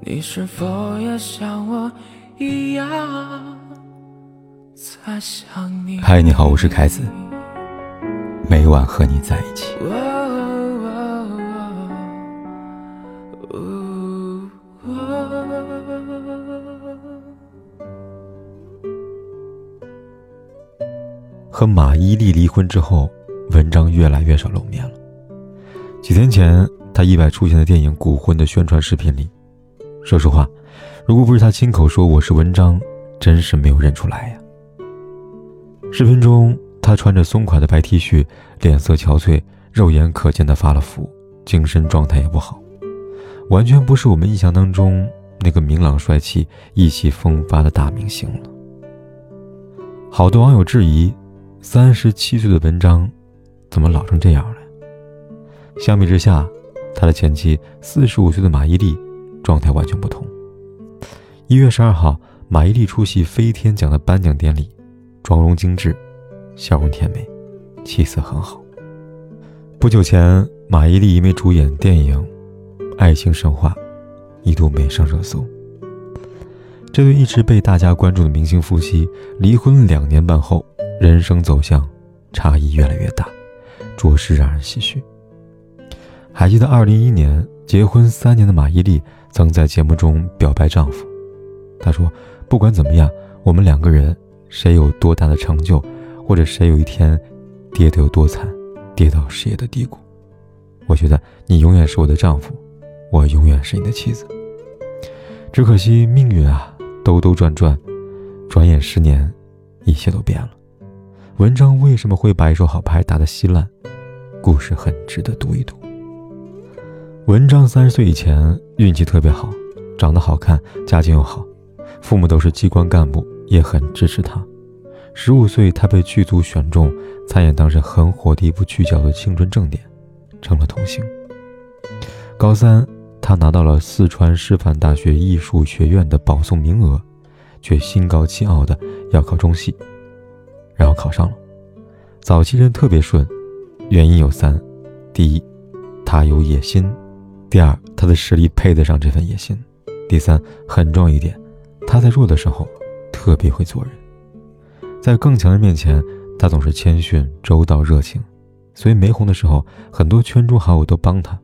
你是否也像我一样在想你？嗨，你好，我是凯子，每晚和你在一起。和马伊琍离婚之后，文章越来越少露面了。几天前，他意外出现在电影《古魂》的宣传视频里。说实话，如果不是他亲口说我是文章，真是没有认出来呀。视频中，他穿着松垮的白 T 恤，脸色憔悴，肉眼可见的发了福，精神状态也不好，完全不是我们印象当中那个明朗帅气、意气风发的大明星了。好多网友质疑，三十七岁的文章，怎么老成这样了？相比之下，他的前妻四十五岁的马伊琍。状态完全不同。一月十二号，马伊琍出席飞天奖的颁奖典礼，妆容精致，笑容甜美，气色很好。不久前，马伊琍因为主演电影《爱情神话》，一度没上热搜。这对一直被大家关注的明星夫妻，离婚两年半后，人生走向差异越来越大，着实让人唏嘘。还记得二零一一年结婚三年的马伊琍。曾在节目中表白丈夫，她说：“不管怎么样，我们两个人谁有多大的成就，或者谁有一天跌得有多惨，跌到事业的低谷，我觉得你永远是我的丈夫，我永远是你的妻子。只可惜命运啊，兜兜转转，转眼十年，一切都变了。文章为什么会把一手好牌打得稀烂？故事很值得读一读。”文章三十岁以前运气特别好，长得好看，家境又好，父母都是机关干部，也很支持他。十五岁，他被剧组选中参演当时很火的一部剧，叫做《青春正点》，成了童星。高三，他拿到了四川师范大学艺术学院的保送名额，却心高气傲的要考中戏，然后考上了。早期人特别顺，原因有三：第一，他有野心。第二，他的实力配得上这份野心；第三，很重要一点，他在弱的时候特别会做人，在更强人面前，他总是谦逊、周到、热情，所以没红的时候，很多圈中好友都帮他。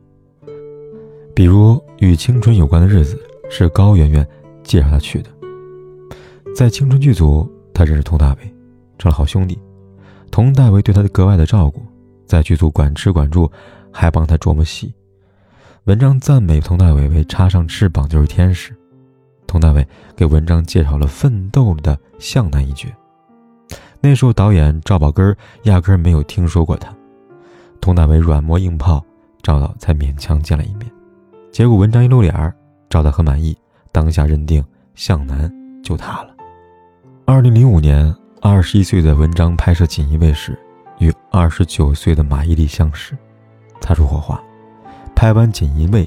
比如与青春有关的日子是高圆圆介绍他去的，在青春剧组，他认识佟大为，成了好兄弟。佟大为对他的格外的照顾，在剧组管吃管住，还帮他琢磨戏。文章赞美佟大为为插上翅膀就是天使。佟大为给文章介绍了《奋斗》的向南一角。那时候导演赵宝根压根没有听说过他。佟大为软磨硬泡，赵导才勉强见了一面。结果文章一露脸儿，赵导很满意，当下认定向南就他了。二零零五年，二十一岁的文章拍摄《锦衣卫》时，与二十九岁的马伊琍相识，擦出火花。拍完《锦衣卫》，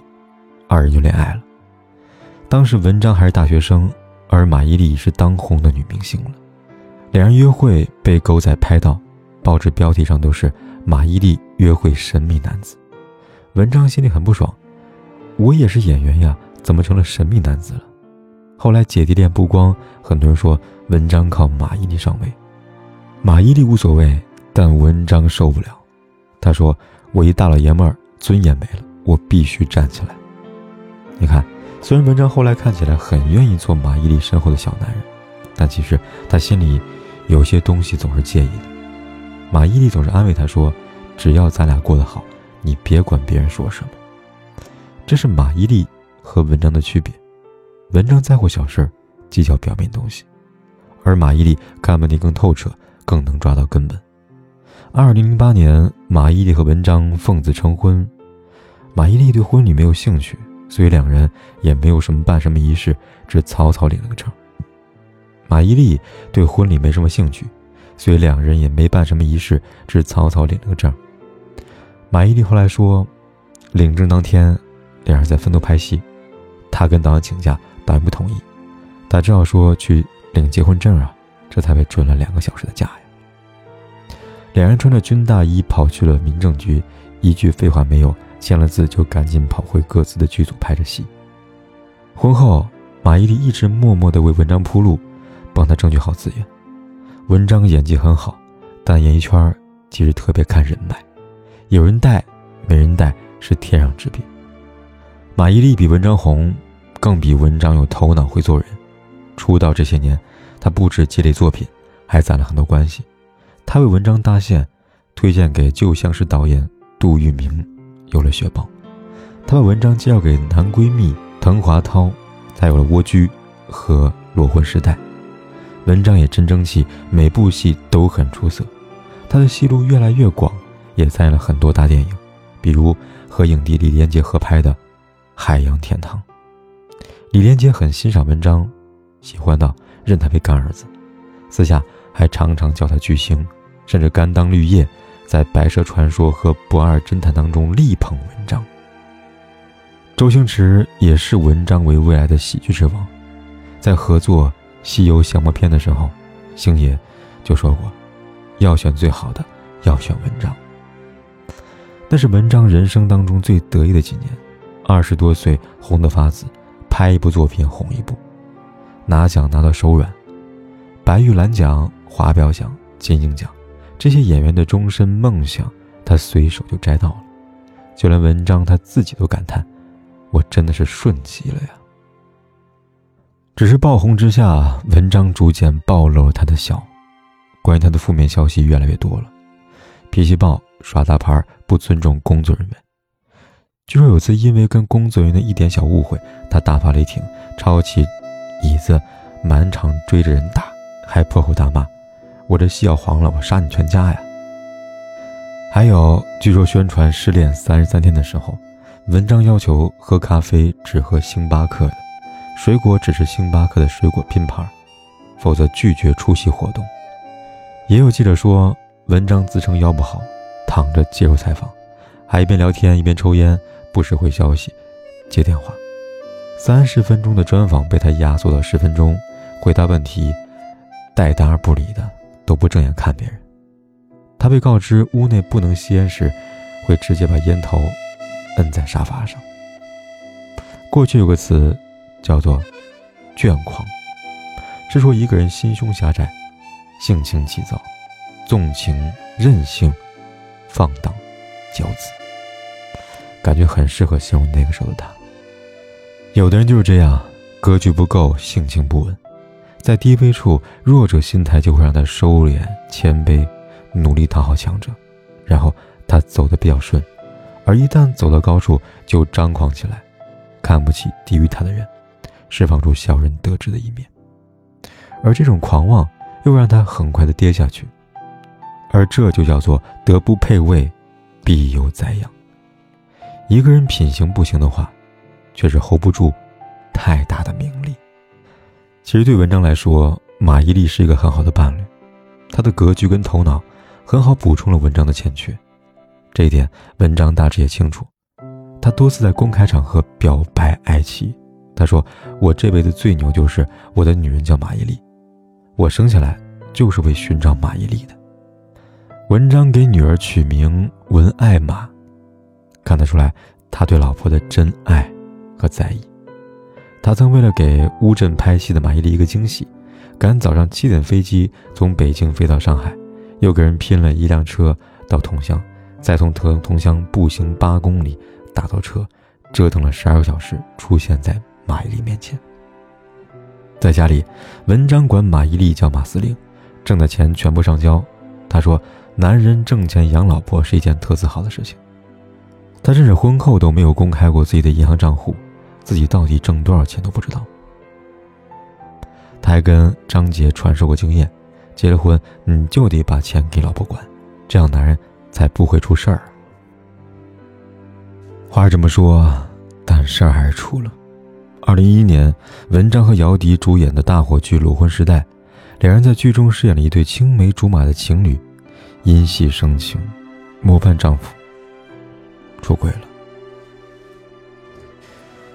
二人就恋爱了。当时文章还是大学生，而马伊琍是当红的女明星了。两人约会被狗仔拍到，报纸标题上都是“马伊琍约会神秘男子”。文章心里很不爽，我也是演员呀，怎么成了神秘男子了？后来姐弟恋曝光，很多人说文章靠马伊琍上位。马伊琍无所谓，但文章受不了。他说：“我一大老爷们儿，尊严没了。”我必须站起来。你看，虽然文章后来看起来很愿意做马伊琍身后的小男人，但其实他心里有些东西总是介意的。马伊琍总是安慰他说：“只要咱俩过得好，你别管别人说什么。”这是马伊琍和文章的区别。文章在乎小事儿，计较表面东西，而马伊琍看问题更透彻，更能抓到根本。二零零八年，马伊琍和文章奉子成婚。马伊琍对婚礼没有兴趣，所以两人也没有什么办什么仪式，只草草领了个证。马伊琍对婚礼没什么兴趣，所以两人也没办什么仪式，只草草领了个证。马伊琍后来说，领证当天，两人在分头拍戏，她跟导演请假，导演不同意，她只好说去领结婚证啊，这才被准了两个小时的假呀。两人穿着军大衣跑去了民政局，一句废话没有。签了字就赶紧跑回各自的剧组拍着戏。婚后，马伊琍一直默默地为文章铺路，帮他争取好资源。文章演技很好，但演艺圈其实特别看人脉，有人带，没人带是天壤之别。马伊琍比文章红，更比文章有头脑，会做人。出道这些年，她不止积累作品，还攒了很多关系。她为文章搭线，推荐给旧相识导演杜聿明，有了雪豹。她把文章介绍给男闺蜜滕华涛，才有了蜗居和裸婚时代。文章也真争气，每部戏都很出色。他的戏路越来越广，也参演了很多大电影，比如和影帝李连杰合拍的《海洋天堂》。李连杰很欣赏文章。喜欢到认他为干儿子，私下还常常叫他巨星，甚至甘当绿叶，在《白蛇传说》和《不二侦探》当中力捧文章。周星驰也视文章为未来的喜剧之王，在合作《西游降魔篇》的时候，星爷就说过，要选最好的，要选文章。那是文章人生当中最得意的几年，二十多岁红得发紫，拍一部作品红一部。拿奖拿到手软，白玉兰奖、华表奖、金鹰奖，这些演员的终身梦想，他随手就摘到了。就连文章他自己都感叹：“我真的是顺极了呀。”只是爆红之下，文章逐渐暴露了他的小，关于他的负面消息越来越多了：脾气暴、耍大牌、不尊重工作人员。据说有次因为跟工作人员的一点小误会，他大发雷霆，抄起。椅子满场追着人打，还破口大骂：“我这戏要黄了，我杀你全家呀！”还有，据说宣传失恋三十三天的时候，文章要求喝咖啡只喝星巴克的，水果只是星巴克的水果拼盘，否则拒绝出席活动。也有记者说，文章自称腰不好，躺着接受采访，还一边聊天一边抽烟，不时回消息、接电话。三十分钟的专访被他压缩到十分钟，回答问题带答而不理的，都不正眼看别人。他被告知屋内不能吸烟时，会直接把烟头摁在沙发上。过去有个词叫做“倦狂”，是说一个人心胸狭窄，性情急躁，纵情任性，放荡骄子，感觉很适合形容那个时候的他。有的人就是这样，格局不够，性情不稳，在低微处，弱者心态就会让他收敛、谦卑，努力讨好强者，然后他走得比较顺；而一旦走到高处，就张狂起来，看不起低于他的人，释放出小人得志的一面，而这种狂妄又让他很快的跌下去，而这就叫做德不配位，必有灾殃。一个人品行不行的话。却是 hold 不住太大的名利。其实对文章来说，马伊琍是一个很好的伴侣，她的格局跟头脑很好补充了文章的欠缺。这一点文章大致也清楚。他多次在公开场合表白爱妻，他说：“我这辈子最牛就是我的女人叫马伊琍，我生下来就是为寻找马伊琍的。”文章给女儿取名文爱马，看得出来他对老婆的真爱。和在意，他曾为了给乌镇拍戏的马伊琍一个惊喜，赶早上七点飞机从北京飞到上海，又跟人拼了一辆车到桐乡，再从桐桐乡步行八公里打到车，折腾了十二个小时，出现在马伊琍面前。在家里，文章管马伊琍叫马司令，挣的钱全部上交。他说：“男人挣钱养老婆是一件特自豪的事情。”他甚至婚后都没有公开过自己的银行账户。自己到底挣多少钱都不知道。他还跟张杰传授过经验：结了婚你就得把钱给老婆管，这样男人才不会出事儿。话是这么说，但事儿还是出了。二零一一年，文章和姚笛主演的大火剧《裸婚时代》，两人在剧中饰演了一对青梅竹马的情侣，因戏生情，模范丈夫出轨了。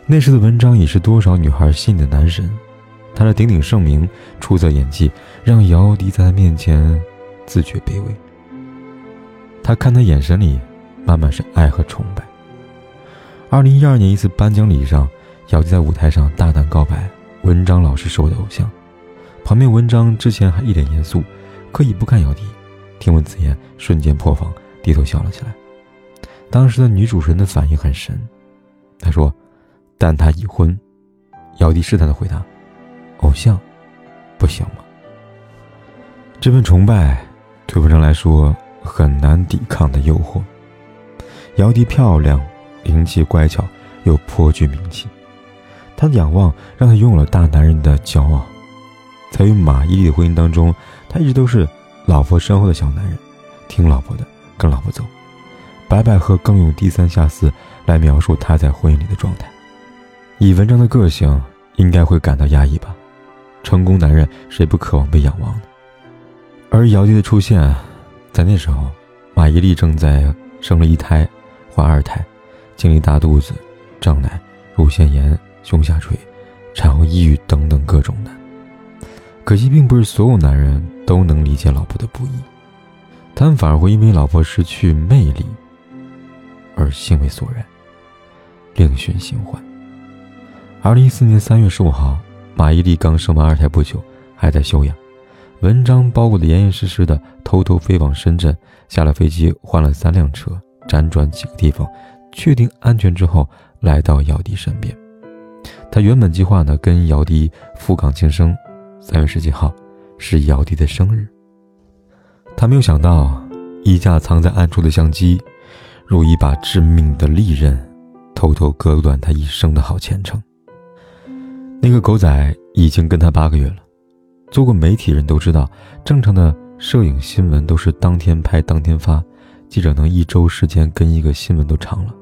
那时的文章已是多少女孩心里的男神，他的鼎鼎盛名、出色演技，让姚笛在他面前自觉卑微。他看他眼神里，满满是爱和崇拜。二零一二年一次颁奖礼上，姚笛在舞台上大胆告白，文章老师是我的偶像。旁边文章之前还一脸严肃，刻意不看姚笛，听闻此言，瞬间破防，低头笑了起来。当时的女主持人的反应很神，她说：“但他已婚。”姚笛试探的回答：“偶像，不行吗？”这份崇拜，对文章来说很难抵抗的诱惑。姚笛漂亮、灵气、乖巧，又颇具名气。她的仰望让他拥有了大男人的骄傲。在与马伊琍的婚姻当中，他一直都是老婆身后的小男人，听老婆的，跟老婆走。白百合更用“低三下四”来描述他在婚姻里的状态。以文章的个性，应该会感到压抑吧？成功男人谁不渴望被仰望呢？而姚笛的出现，在那时候，马伊琍正在生了一胎，怀二胎，经历大肚子、胀奶、乳腺炎、胸下垂、产后抑郁等等各种难。可惜，并不是所有男人都能理解老婆的不易，他们反而会因为老婆失去魅力而兴味索然，另寻新欢。二零一四年三月十五号，马伊琍刚生完二胎不久，还在休养。文章包裹得严严实实的，偷偷飞往深圳。下了飞机，换了三辆车，辗转几个地方，确定安全之后，来到姚笛身边。他原本计划呢，跟姚笛赴港庆生。三月十几号，是姚笛的生日。他没有想到，一架藏在暗处的相机，如一把致命的利刃，偷偷割断他一生的好前程。那个狗仔已经跟他八个月了。做过媒体人都知道，正常的摄影新闻都是当天拍当天发，记者能一周时间跟一个新闻都长了，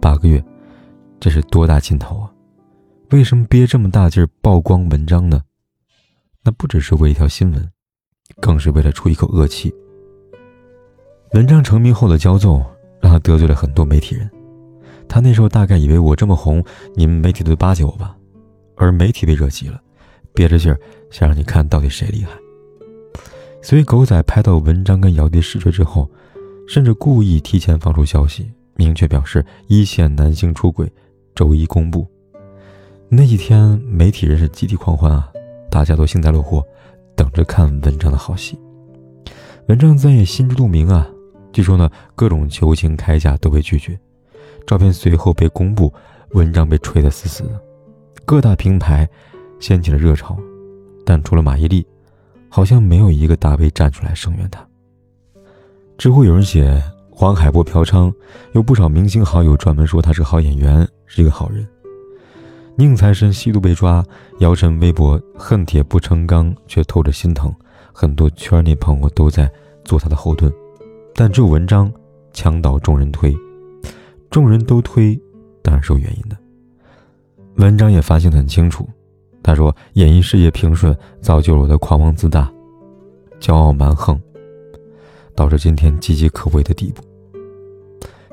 八个月，这是多大劲头啊？为什么憋这么大劲儿曝光文章呢？那不只是为一条新闻，更是为了出一口恶气。文章成名后的骄纵，让他得罪了很多媒体人。他那时候大概以为我这么红，你们媒体都巴结我吧，而媒体被惹急了。憋着劲儿，想让你看到底谁厉害。所以狗仔拍到文章跟姚笛试睡之后，甚至故意提前放出消息，明确表示一线男星出轨，周一公布。那几天媒体人是集体狂欢啊，大家都幸灾乐祸，等着看文章的好戏。文章自然也心知肚明啊，据说呢，各种求情开价都被拒绝。照片随后被公布，文章被吹得死死的，各大平台。掀起了热潮，但除了马伊琍，好像没有一个大 V 站出来声援他。知乎有人写黄海波嫖娼，有不少明星好友专门说他是好演员，是一个好人。宁财神吸毒被抓，姚晨微博恨铁不成钢，却透着心疼。很多圈内朋友都在做他的后盾，但只有文章墙倒众人推，众人都推，当然是有原因的。文章也反省得很清楚。他说：“演艺事业平顺，造就了我的狂妄自大、骄傲蛮横，导致今天岌岌可危的地步。”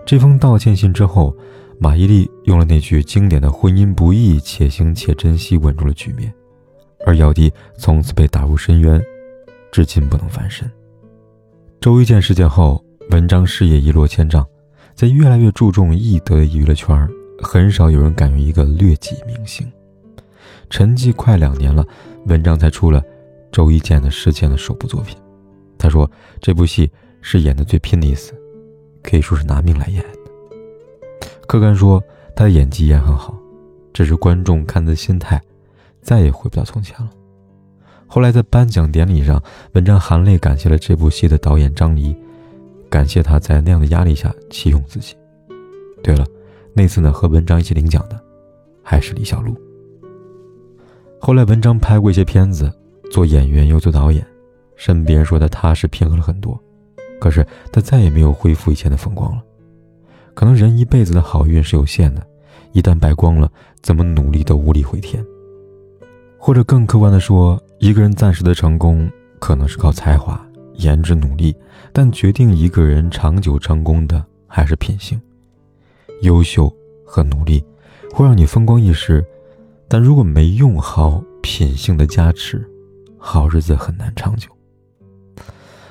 这封道歉信之后，马伊琍用了那句经典的“婚姻不易，且行且珍惜”稳住了局面，而姚笛从此被打入深渊，至今不能翻身。周一见事件后，文章事业一落千丈，在越来越注重艺德的娱乐圈，很少有人敢用一个劣迹明星。沉寂快两年了，文章才出了周一见的事件的首部作品。他说这部戏是演的最拼的一次，可以说是拿命来演的。客观说他的演技也很好，只是观众看的心态再也回不到从前了。后来在颁奖典礼上，文章含泪感谢了这部戏的导演张黎，感谢他在那样的压力下启用自己。对了，那次呢和文章一起领奖的还是李小璐。后来，文章拍过一些片子，做演员又做导演，身边说他踏实平和了很多。可是他再也没有恢复以前的风光了。可能人一辈子的好运是有限的，一旦败光了，怎么努力都无力回天。或者更客观的说，一个人暂时的成功可能是靠才华、颜值、努力，但决定一个人长久成功的还是品性。优秀和努力会让你风光一时。但如果没用好品性的加持，好日子很难长久。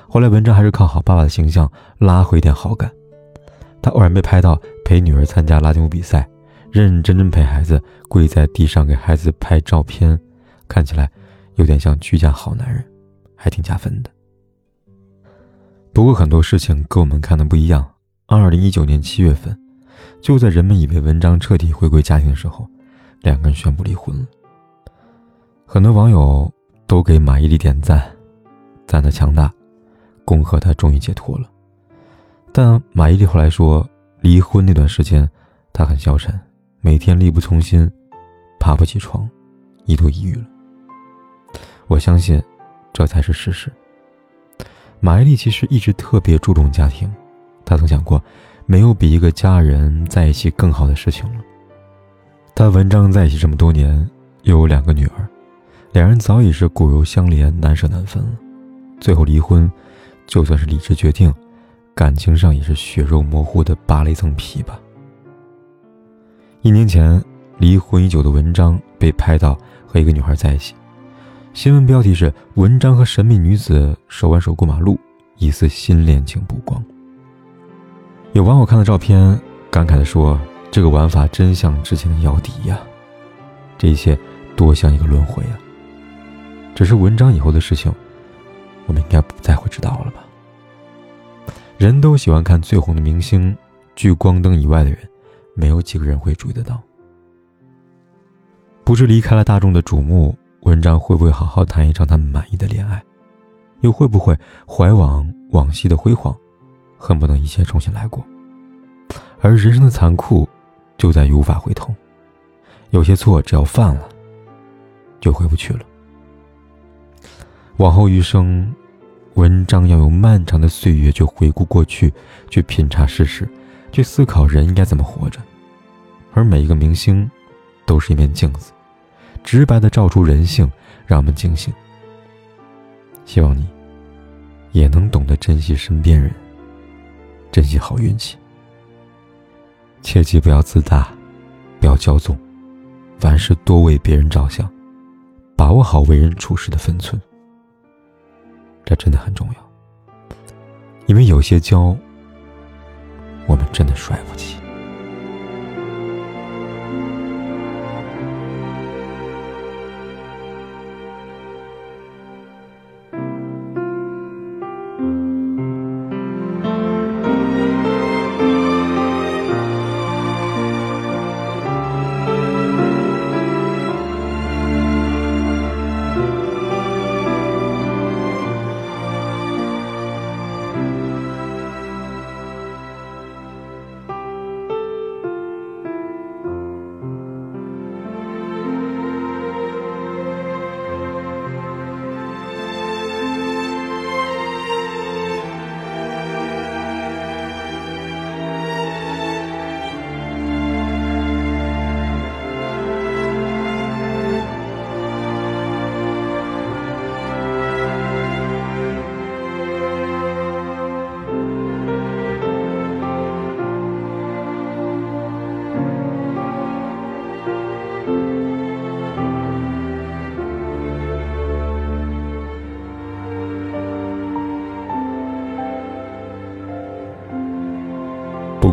后来，文章还是靠好爸爸的形象拉回点好感。他偶然被拍到陪女儿参加拉丁舞比赛，认认真真陪孩子跪在地上给孩子拍照片，看起来有点像居家好男人，还挺加分的。不过很多事情跟我们看的不一样。二零一九年七月份，就在人们以为文章彻底回归家庭的时候，两个人宣布离婚了。很多网友都给马伊琍点赞，赞她强大，恭贺她终于解脱了。但马伊琍后来说，离婚那段时间，她很消沉，每天力不从心，爬不起床，一度抑郁了。我相信，这才是事实。马伊琍其实一直特别注重家庭，她曾想过，没有比一个家人在一起更好的事情了。他文章在一起这么多年，又有两个女儿，两人早已是骨肉相连，难舍难分了。最后离婚，就算是理智决定，感情上也是血肉模糊的扒了一层皮吧。一年前，离婚已久的文章被拍到和一个女孩在一起。新闻标题是“文章和神秘女子手挽手过马路，疑似新恋情曝光”。有网友看到照片，感慨地说：“这个玩法真像之前的姚笛呀，这一切多像一个轮回啊！”只是文章以后的事情，我们应该不再会知道了吧？人都喜欢看最红的明星，聚光灯以外的人，没有几个人会注意得到。不知离开了大众的瞩目。文章会不会好好谈一场他们满意的恋爱，又会不会怀往往昔的辉煌，恨不能一切重新来过？而人生的残酷，就在于无法回头。有些错只要犯了，就回不去了。往后余生，文章要用漫长的岁月去回顾过去，去品察事实，去思考人应该怎么活着。而每一个明星，都是一面镜子。直白的照出人性，让我们警醒。希望你也能懂得珍惜身边人，珍惜好运气。切记不要自大，不要骄纵，凡事多为别人着想，把握好为人处事的分寸。这真的很重要，因为有些骄傲，我们真的摔不起。